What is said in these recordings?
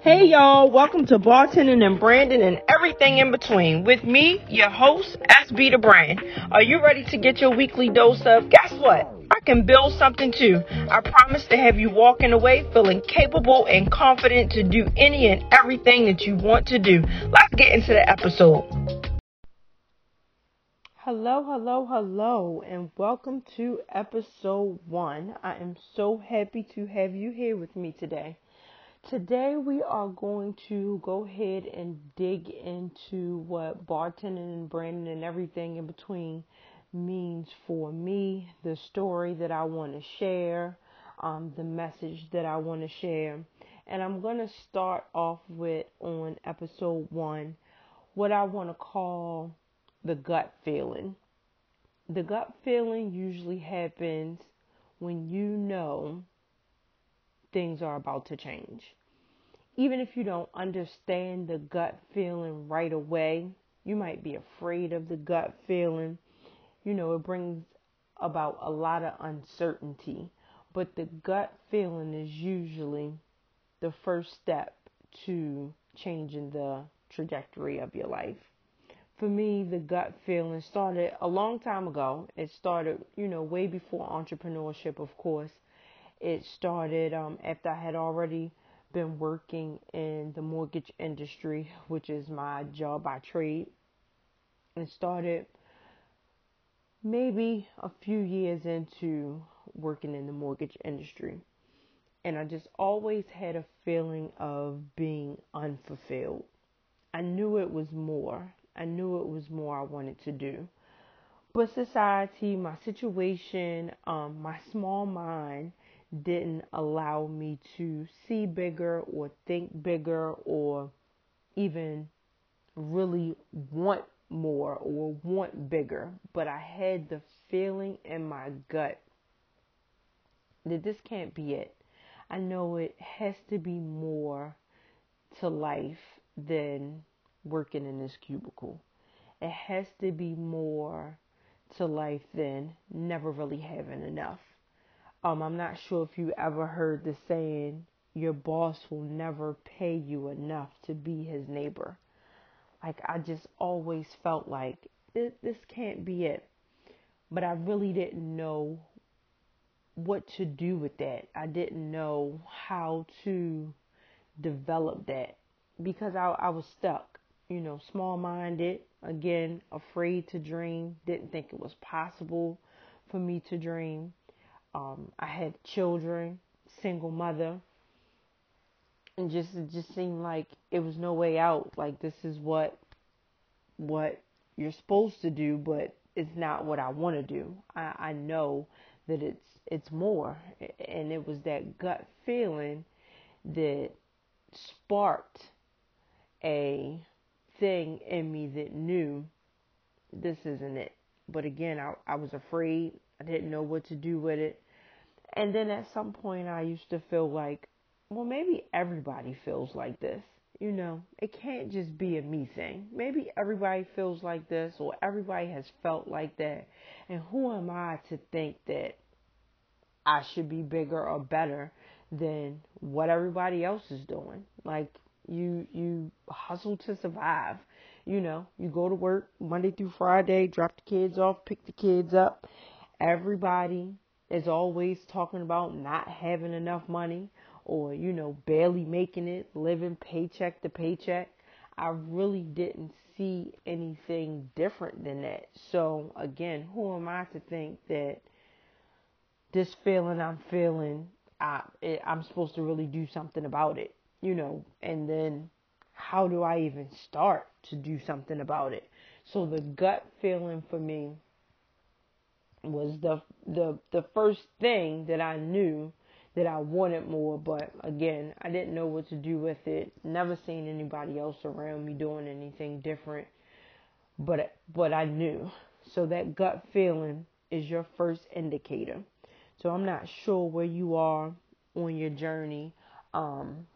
Hey y'all, welcome to Bartending and Branding and everything in between with me, your host, SB the Brand. Are you ready to get your weekly dose of? Guess what? I can build something too. I promise to have you walking away feeling capable and confident to do any and everything that you want to do. Let's get into the episode. Hello, hello, hello, and welcome to episode one. I am so happy to have you here with me today. Today, we are going to go ahead and dig into what bartending and branding and everything in between means for me, the story that I want to share, um, the message that I want to share. And I'm going to start off with on episode one what I want to call the gut feeling. The gut feeling usually happens when you know things are about to change. Even if you don't understand the gut feeling right away, you might be afraid of the gut feeling. You know, it brings about a lot of uncertainty, but the gut feeling is usually the first step to changing the trajectory of your life. For me, the gut feeling started a long time ago. It started, you know, way before entrepreneurship, of course it started um, after I had already been working in the mortgage industry, which is my job by trade. and started maybe a few years into working in the mortgage industry. And I just always had a feeling of being unfulfilled. I knew it was more. I knew it was more I wanted to do. But society, my situation, um, my small mind, didn't allow me to see bigger or think bigger or even really want more or want bigger. But I had the feeling in my gut that this can't be it. I know it has to be more to life than working in this cubicle. It has to be more to life than never really having enough. Um, I'm not sure if you ever heard the saying, your boss will never pay you enough to be his neighbor. Like, I just always felt like this, this can't be it. But I really didn't know what to do with that. I didn't know how to develop that because I, I was stuck, you know, small minded, again, afraid to dream, didn't think it was possible for me to dream. Um, I had children, single mother, and just it just seemed like it was no way out. Like this is what what you're supposed to do, but it's not what I want to do. I, I know that it's it's more, and it was that gut feeling that sparked a thing in me that knew this isn't it. But again, I, I was afraid. I didn't know what to do with it. And then at some point, I used to feel like, well, maybe everybody feels like this. You know, it can't just be a me thing. Maybe everybody feels like this or everybody has felt like that. And who am I to think that I should be bigger or better than what everybody else is doing? Like you you hustle to survive. You know, you go to work Monday through Friday, drop the kids off, pick the kids up. Everybody is always talking about not having enough money or, you know, barely making it, living paycheck to paycheck. I really didn't see anything different than that. So, again, who am I to think that this feeling I'm feeling, I, I'm supposed to really do something about it, you know? And then how do I even start to do something about it? So, the gut feeling for me was the the the first thing that I knew that I wanted more, but again, I didn't know what to do with it. Never seen anybody else around me doing anything different, but but I knew. So that gut feeling is your first indicator. So I'm not sure where you are on your journey um,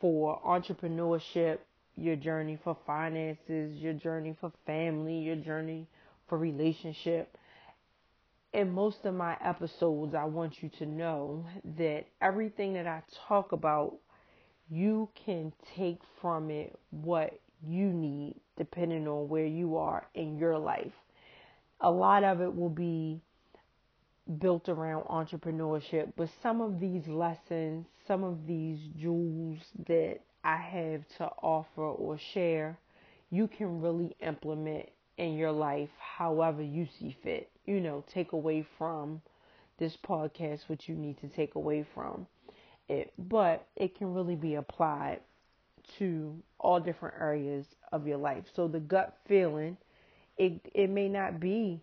for entrepreneurship, your journey for finances, your journey for family, your journey for relationship in most of my episodes, I want you to know that everything that I talk about you can take from it what you need depending on where you are in your life. A lot of it will be built around entrepreneurship, but some of these lessons, some of these jewels that I have to offer or share, you can really implement in your life however you see fit. You know, take away from this podcast what you need to take away from it, but it can really be applied to all different areas of your life. So the gut feeling, it it may not be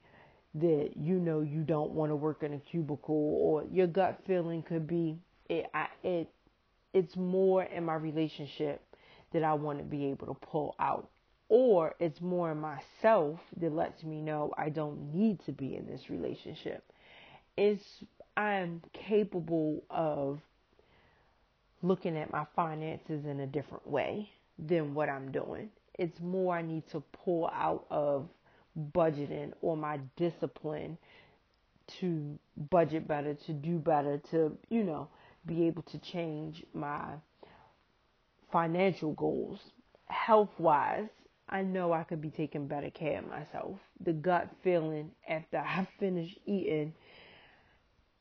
that you know you don't want to work in a cubicle or your gut feeling could be it I, it it's more in my relationship that I want to be able to pull out or it's more myself that lets me know I don't need to be in this relationship. It's I'm capable of looking at my finances in a different way than what I'm doing. It's more I need to pull out of budgeting or my discipline to budget better, to do better, to, you know, be able to change my financial goals. Health wise, I know I could be taking better care of myself. The gut feeling after I finish eating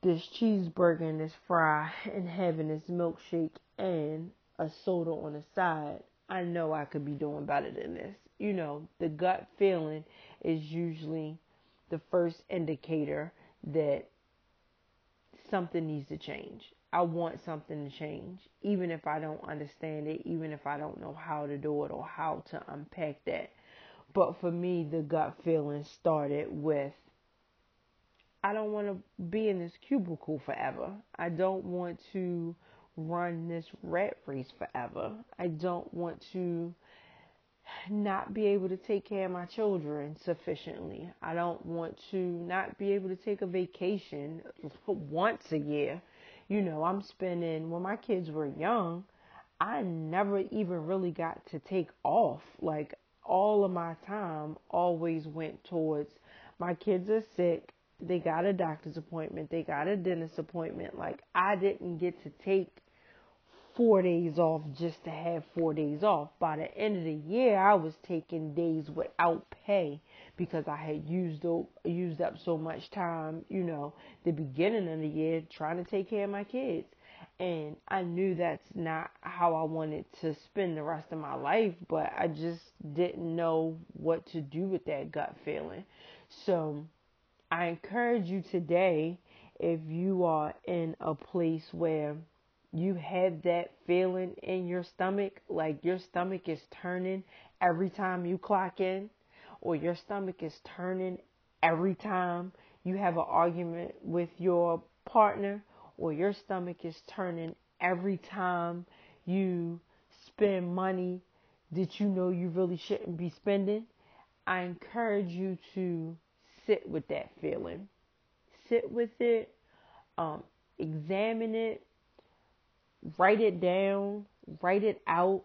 this cheeseburger and this fry and having this milkshake and a soda on the side, I know I could be doing better than this. You know, the gut feeling is usually the first indicator that something needs to change. I want something to change, even if I don't understand it, even if I don't know how to do it or how to unpack that. But for me, the gut feeling started with I don't want to be in this cubicle forever. I don't want to run this rat race forever. I don't want to not be able to take care of my children sufficiently. I don't want to not be able to take a vacation once a year. You know, I'm spending, when my kids were young, I never even really got to take off. Like, all of my time always went towards my kids are sick, they got a doctor's appointment, they got a dentist appointment. Like, I didn't get to take four days off just to have four days off. By the end of the year, I was taking days without pay because I had used up, used up so much time, you know, the beginning of the year trying to take care of my kids. And I knew that's not how I wanted to spend the rest of my life, but I just didn't know what to do with that gut feeling. So I encourage you today if you are in a place where you have that feeling in your stomach, like your stomach is turning every time you clock in, or your stomach is turning every time you have an argument with your partner, or your stomach is turning every time you spend money that you know you really shouldn't be spending, I encourage you to sit with that feeling. Sit with it, um, examine it, write it down, write it out.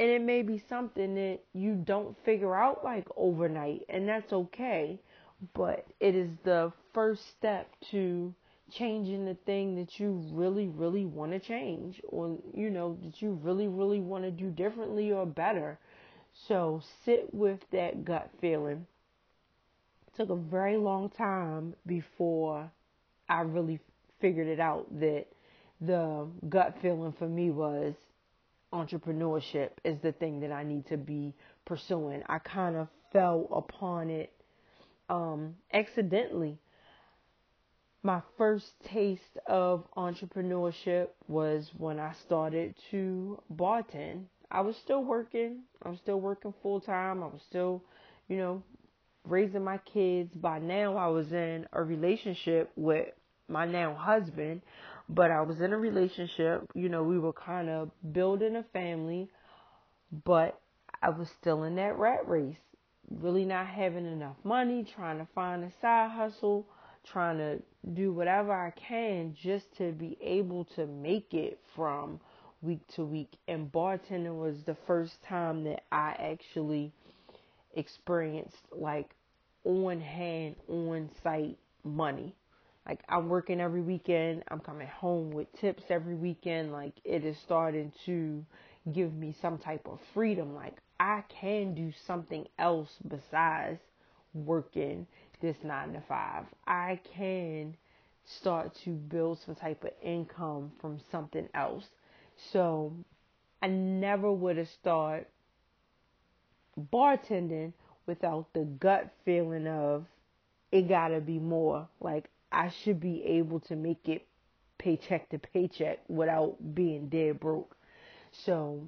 And it may be something that you don't figure out like overnight, and that's okay. But it is the first step to changing the thing that you really, really want to change, or you know, that you really, really want to do differently or better. So sit with that gut feeling. It took a very long time before I really figured it out that the gut feeling for me was entrepreneurship is the thing that I need to be pursuing. I kind of fell upon it um, accidentally. My first taste of entrepreneurship was when I started to bartend. I was still working. I was still working full time. I was still, you know, raising my kids. By now, I was in a relationship with my now husband, but I was in a relationship. You know, we were kind of building a family, but I was still in that rat race. Really not having enough money, trying to find a side hustle, trying to do whatever I can just to be able to make it from week to week. And bartending was the first time that I actually experienced like on hand, on site money Like I'm working every weekend. I'm coming home with tips every weekend. Like it is starting to give me some type of freedom. Like I can do something else besides working this nine to five. I can start to build some type of income from something else. So I never would have started bartending without the gut feeling of it gotta be more. Like I should be able to make it paycheck to paycheck without being dead broke. So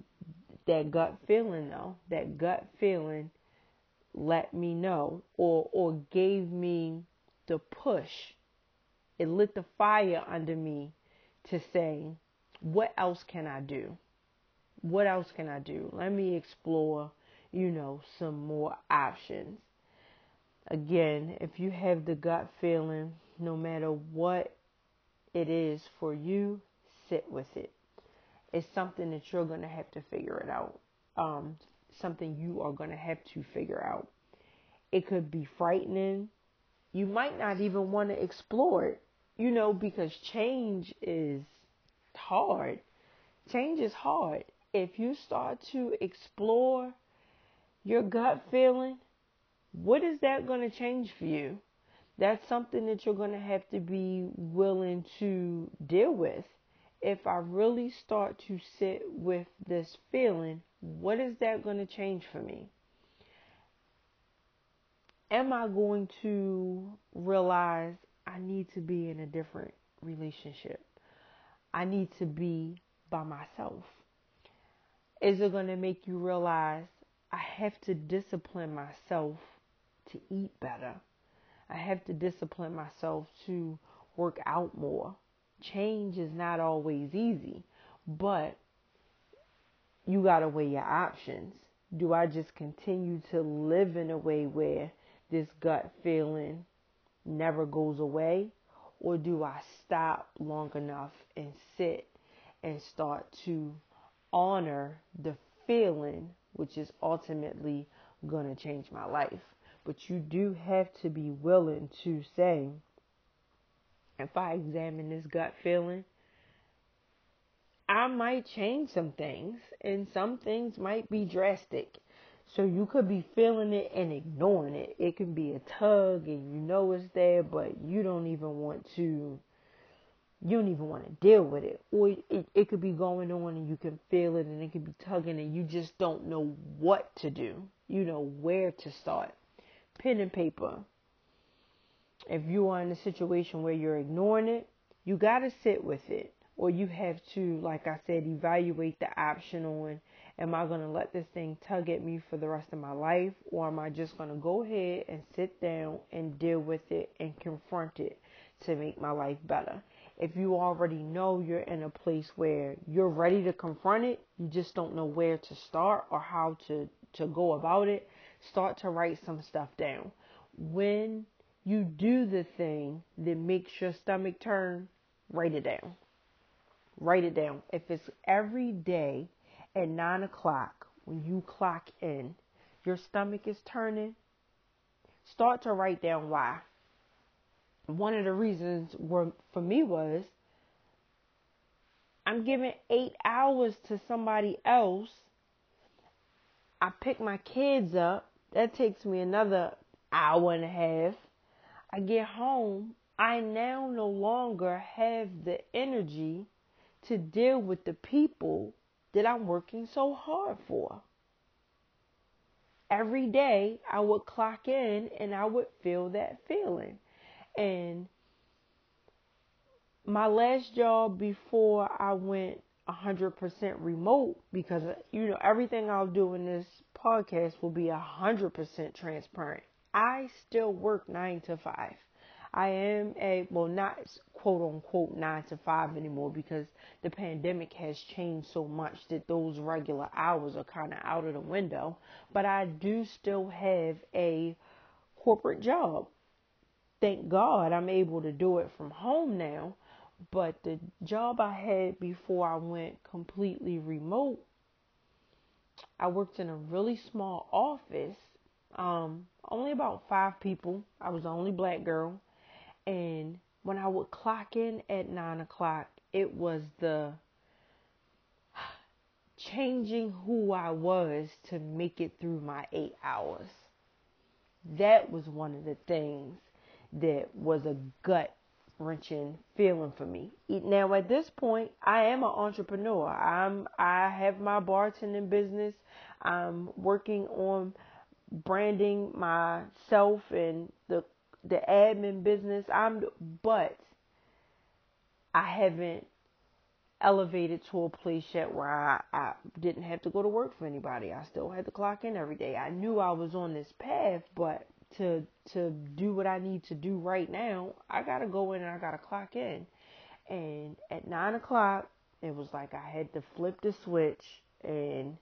that gut feeling though, that gut feeling let me know or or gave me the push. It lit the fire under me to say, what else can I do? What else can I do? Let me explore, you know, some more options. Again, if you have the gut feeling, no matter what it is for you, sit with it. It's something that you're going to have to figure it out. Um, something you are going to have to figure out. It could be frightening. You might not even want to explore it, you know, because change is hard. Change is hard. If you start to explore your gut feeling, what is that going to change for you? That's something that you're going to have to be willing to deal with. If I really start to sit with this feeling, what is that going to change for me? Am I going to realize I need to be in a different relationship? I need to be by myself. Is it going to make you realize I have to discipline myself to eat better? I have to discipline myself to work out more. Change is not always easy, but you got to weigh your options. Do I just continue to live in a way where this gut feeling never goes away? Or do I stop long enough and sit and start to honor the feeling, which is ultimately going to change my life? But you do have to be willing to say, if I examine this gut feeling, I might change some things, and some things might be drastic. So you could be feeling it and ignoring it. It can be a tug, and you know it's there, but you don't even want to. You don't even want to deal with it, or it, it could be going on and you can feel it, and it could be tugging, and you just don't know what to do. You know where to start pen and paper. If you are in a situation where you're ignoring it, you got to sit with it. Or you have to, like I said, evaluate the option on am I going to let this thing tug at me for the rest of my life? Or am I just going to go ahead and sit down and deal with it and confront it to make my life better? If you already know you're in a place where you're ready to confront it, you just don't know where to start or how to, to go about it, start to write some stuff down. When you do the thing that makes your stomach turn, write it down. Write it down. If it's every day at nine o'clock when you clock in, your stomach is turning, start to write down why. One of the reasons were, for me was I'm giving eight hours to somebody else. I pick my kids up that takes me another hour and a half. I get home. I now no longer have the energy to deal with the people that I'm working so hard for. Every day I would clock in and I would feel that feeling. And my last job before I went 100% remote because you know everything I'll do in this podcast will be 100% transparent. I still work 9 to 5. I am a well not quote unquote 9 to 5 anymore because the pandemic has changed so much that those regular hours are kind of out of the window, but I do still have a corporate job. Thank God I'm able to do it from home now but the job I had before I went completely remote, I worked in a really small office, um, only about five people. I was the only black girl, and when I would clock in at nine o'clock, it was the changing who I was to make it through my eight hours. That was one of the things that was a gut wrenching feeling for me. Now at this point, I am an entrepreneur. I'm I have my bartending business. I'm working on branding myself and the the admin business. I'm but I haven't elevated to a place yet where I, I didn't have to go to work for anybody. I still had to clock in every day. I knew I was on this path, but to to do what I need to do right now, I gotta go in and I gotta clock in. And at nine o'clock, it was like I had to flip the switch and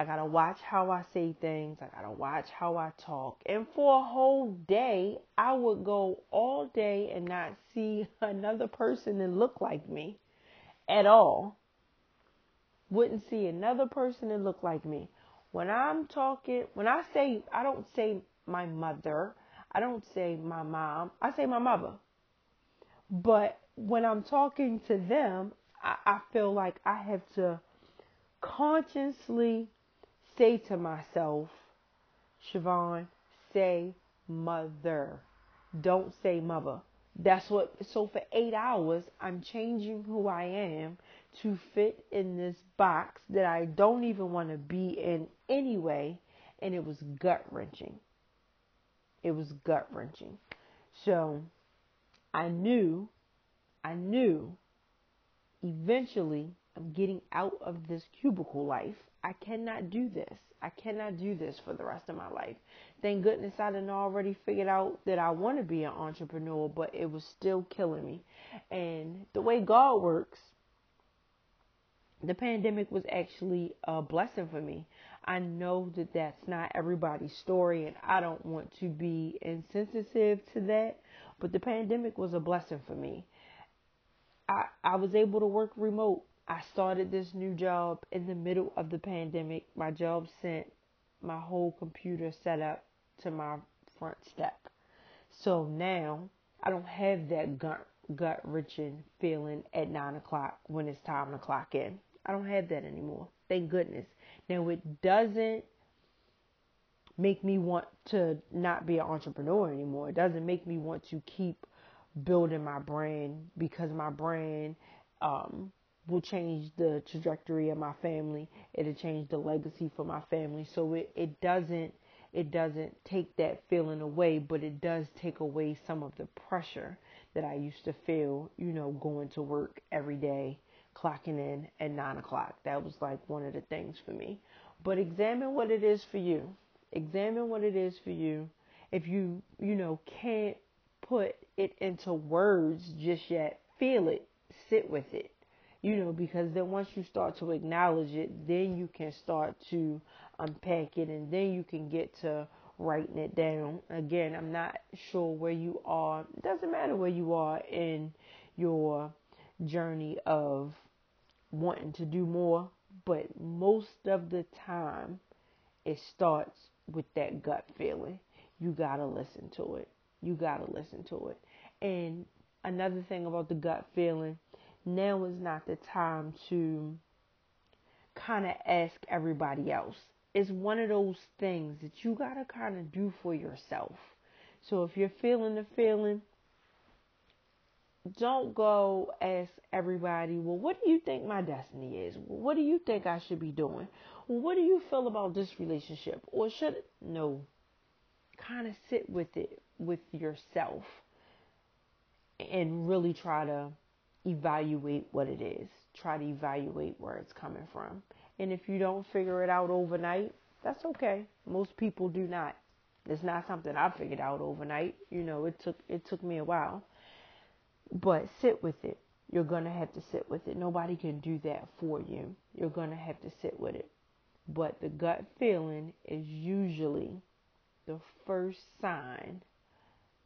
I gotta watch how I say things. I gotta watch how I talk. And for a whole day, I would go all day and not see another person that looked like me at all. Wouldn't see another person that looked like me. When I'm talking, when I say, I don't say my mother. I don't say my mom. I say my mother. But when I'm talking to them, I, I feel like I have to consciously say to myself, Siobhan, say mother. Don't say mother. That's what, so for eight hours, I'm changing who I am to fit in this box that I don't even want to be in anyway. And it was gut wrenching. It was gut wrenching. So I knew, I knew eventually I'm getting out of this cubicle life. I cannot do this. I cannot do this for the rest of my life. Thank goodness I didn't already figured out that I want to be an entrepreneur, but it was still killing me. And the way God works, the pandemic was actually a blessing for me. I know that that's not everybody's story, and I don't want to be insensitive to that, but the pandemic was a blessing for me. I, I was able to work remote. I started this new job in the middle of the pandemic. My job sent my whole computer set up to my front step. So now I don't have that gut gut wrenching feeling at nine o'clock when it's time to clock in. I don't have that anymore. Thank goodness. Now, it doesn't make me want to not be an entrepreneur anymore. It doesn't make me want to keep building my brand because my brand um, will change the trajectory of my family. It'll change the legacy for my family. So it, it doesn't it doesn't take that feeling away, but it does take away some of the pressure that I used to feel, you know, going to work every day clocking in at nine o'clock. That was like one of the things for me. But examine what it is for you. Examine what it is for you. If you, you know, can't put it into words just yet, feel it, sit with it. You know, because then once you start to acknowledge it, then you can start to unpack it and then you can get to writing it down. Again, I'm not sure where you are. It doesn't matter where you are in your journey of wanting to do more, but most of the time it starts with that gut feeling. You got to listen to it. You got to listen to it. And another thing about the gut feeling, now is not the time to kind of ask everybody else. It's one of those things that you got to kind of do for yourself. So if you're feeling the feeling, don't go ask everybody, well, what do you think my destiny is? What do you think I should be doing? What do you feel about this relationship? Or should it? No. Kind of sit with it with yourself and really try to evaluate what it is. Try to evaluate where it's coming from. And if you don't figure it out overnight, that's okay. Most people do not. It's not something I figured out overnight. You know, it took it took me a while. But sit with it. You're going to have to sit with it. Nobody can do that for you. You're going to have to sit with it. But the gut feeling is usually the first sign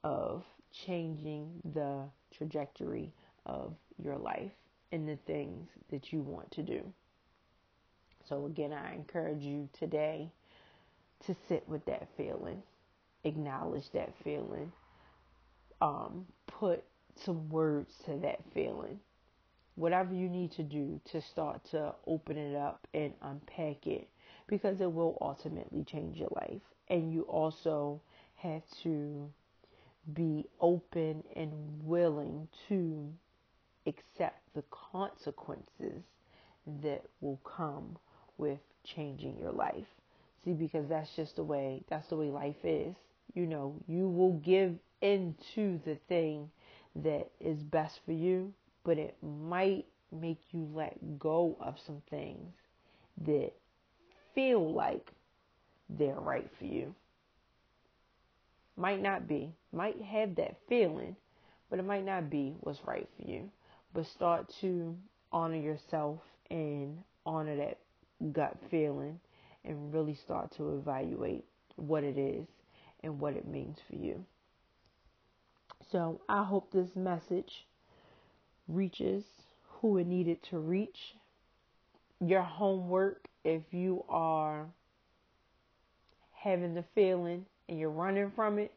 of changing the trajectory of your life and the things that you want to do. So, again, I encourage you today to sit with that feeling, acknowledge that feeling, um, put some words to that feeling. Whatever you need to do to start to open it up and unpack it because it will ultimately change your life. And you also have to be open and willing to accept the consequences that will come with changing your life. See, because that's just the way that's the way life is. You know, you will give into the thing that is best for you, but it might make you let go of some things that feel like they're right for you. Might not be. Might have that feeling, but it might not be what's right for you. But start to honor yourself and honor that gut feeling and really start to evaluate what it is and what it means for you. So I hope this message reaches who it needed to reach. Your homework, if you are having the feeling and you're running from it,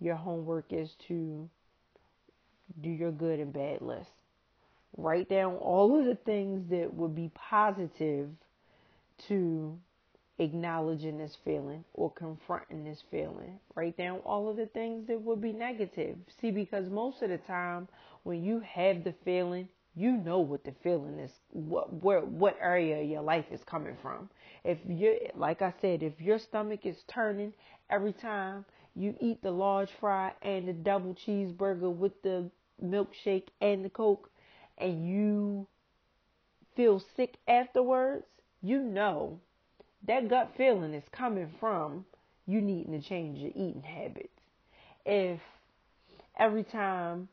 your homework is to do your good and bad list. Write down all of the things that would be positive to acknowledging this feeling or confronting this feeling. Write down all of the things that would be negative. See, because most of the time when you have the feeling, you know what the feeling is, what where what area of your life is coming from. If you like I said, if your stomach is turning every time you eat the large fry and the double cheeseburger with the milkshake and the coke and you feel sick afterwards, you know that gut feeling is coming from you needing to change your eating habits. If every time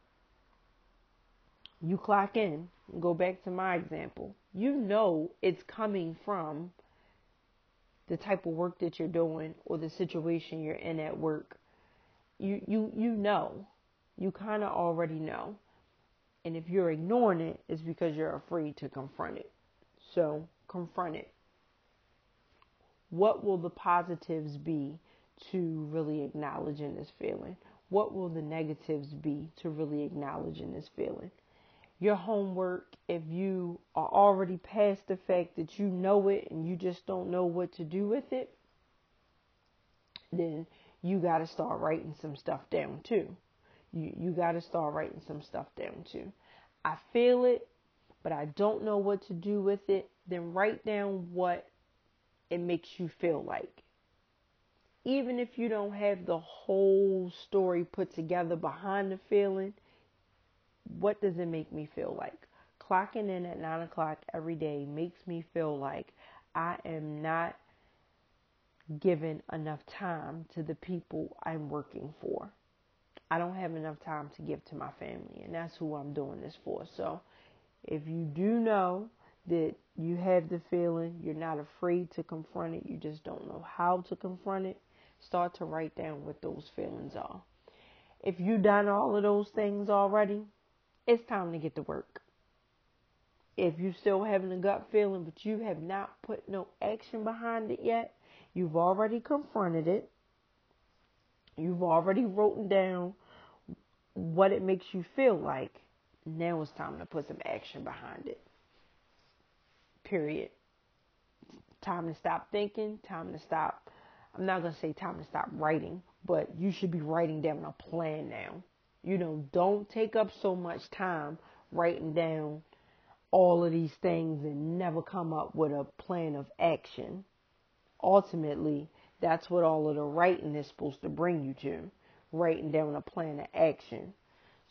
you clock in, go back to my example, you know it's coming from the type of work that you're doing or the situation you're in at work. You you you know. You kind of already know. And if you're ignoring it, it's because you're afraid to confront it. So, confront it what will the positives be to really acknowledging this feeling? What will the negatives be to really acknowledging this feeling? Your homework, if you are already past the fact that you know it and you just don't know what to do with it, then you got to start writing some stuff down too. You you got to start writing some stuff down too. I feel it, but I don't know what to do with it. Then write down what it makes you feel like. Even if you don't have the whole story put together behind the feeling, what does it make me feel like? Clocking in at 9 o'clock every day makes me feel like I am not given enough time to the people I'm working for. I don't have enough time to give to my family, and that's who I'm doing this for. So, if you do know that you have the feeling, you're not afraid to confront it, you just don't know how to confront it, start to write down what those feelings are. If you've done all of those things already, it's time to get to work. If you're still having a gut feeling, but you have not put no action behind it yet, you've already confronted it. You've already written down what it makes you feel like. Now it's time to put some action behind it period. Time to stop thinking, time to stop. I'm not going to say time to stop writing, but you should be writing down a plan now. You know, don't take up so much time writing down all of these things and never come up with a plan of action. Ultimately, that's what all of the writing is supposed to bring you to writing down a plan of action.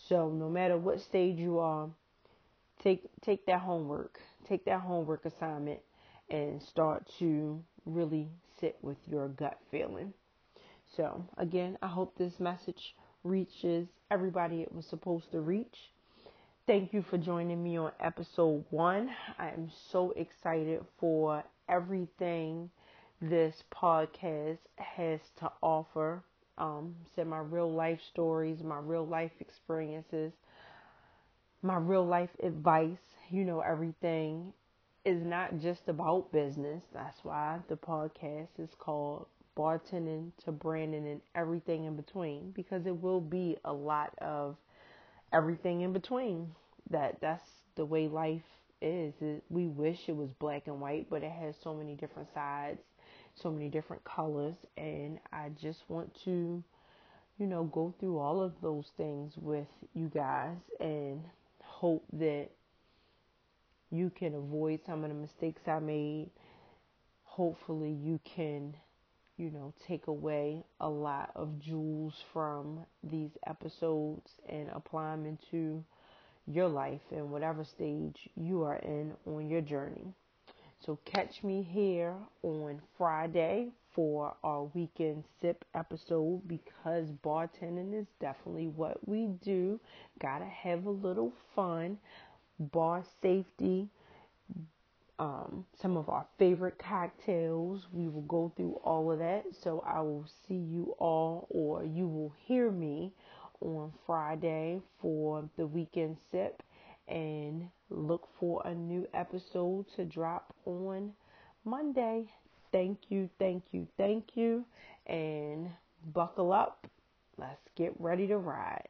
So, no matter what stage you are, take take that homework take that homework assignment and start to really sit with your gut feeling. So, again, I hope this message reaches everybody it was supposed to reach. Thank you for joining me on episode one. I am so excited for everything this podcast has to offer. Um, said my real life stories, my real life experiences, my real life advice, you know, everything is not just about business. That's why the podcast is called bartending to branding and everything in between because it will be a lot of everything in between. That that's the way life is. It, we wish it was black and white, but it has so many different sides, so many different colors, and I just want to, you know, go through all of those things with you guys and hope that you can avoid some of the mistakes I made. Hopefully, you can, you know, take away a lot of jewels from these episodes and apply them into your life and whatever stage you are in on your journey. So, catch me here on Friday for our weekend sip episode because bartending is definitely what we do. Gotta have a little fun bar safety, um, some of our favorite cocktails. We will go through all of that. So I will see you all, or you will hear me on Friday for the weekend sip and look for a new episode to drop on Monday. Thank you, thank you, thank you, and buckle up. Let's get ready to ride.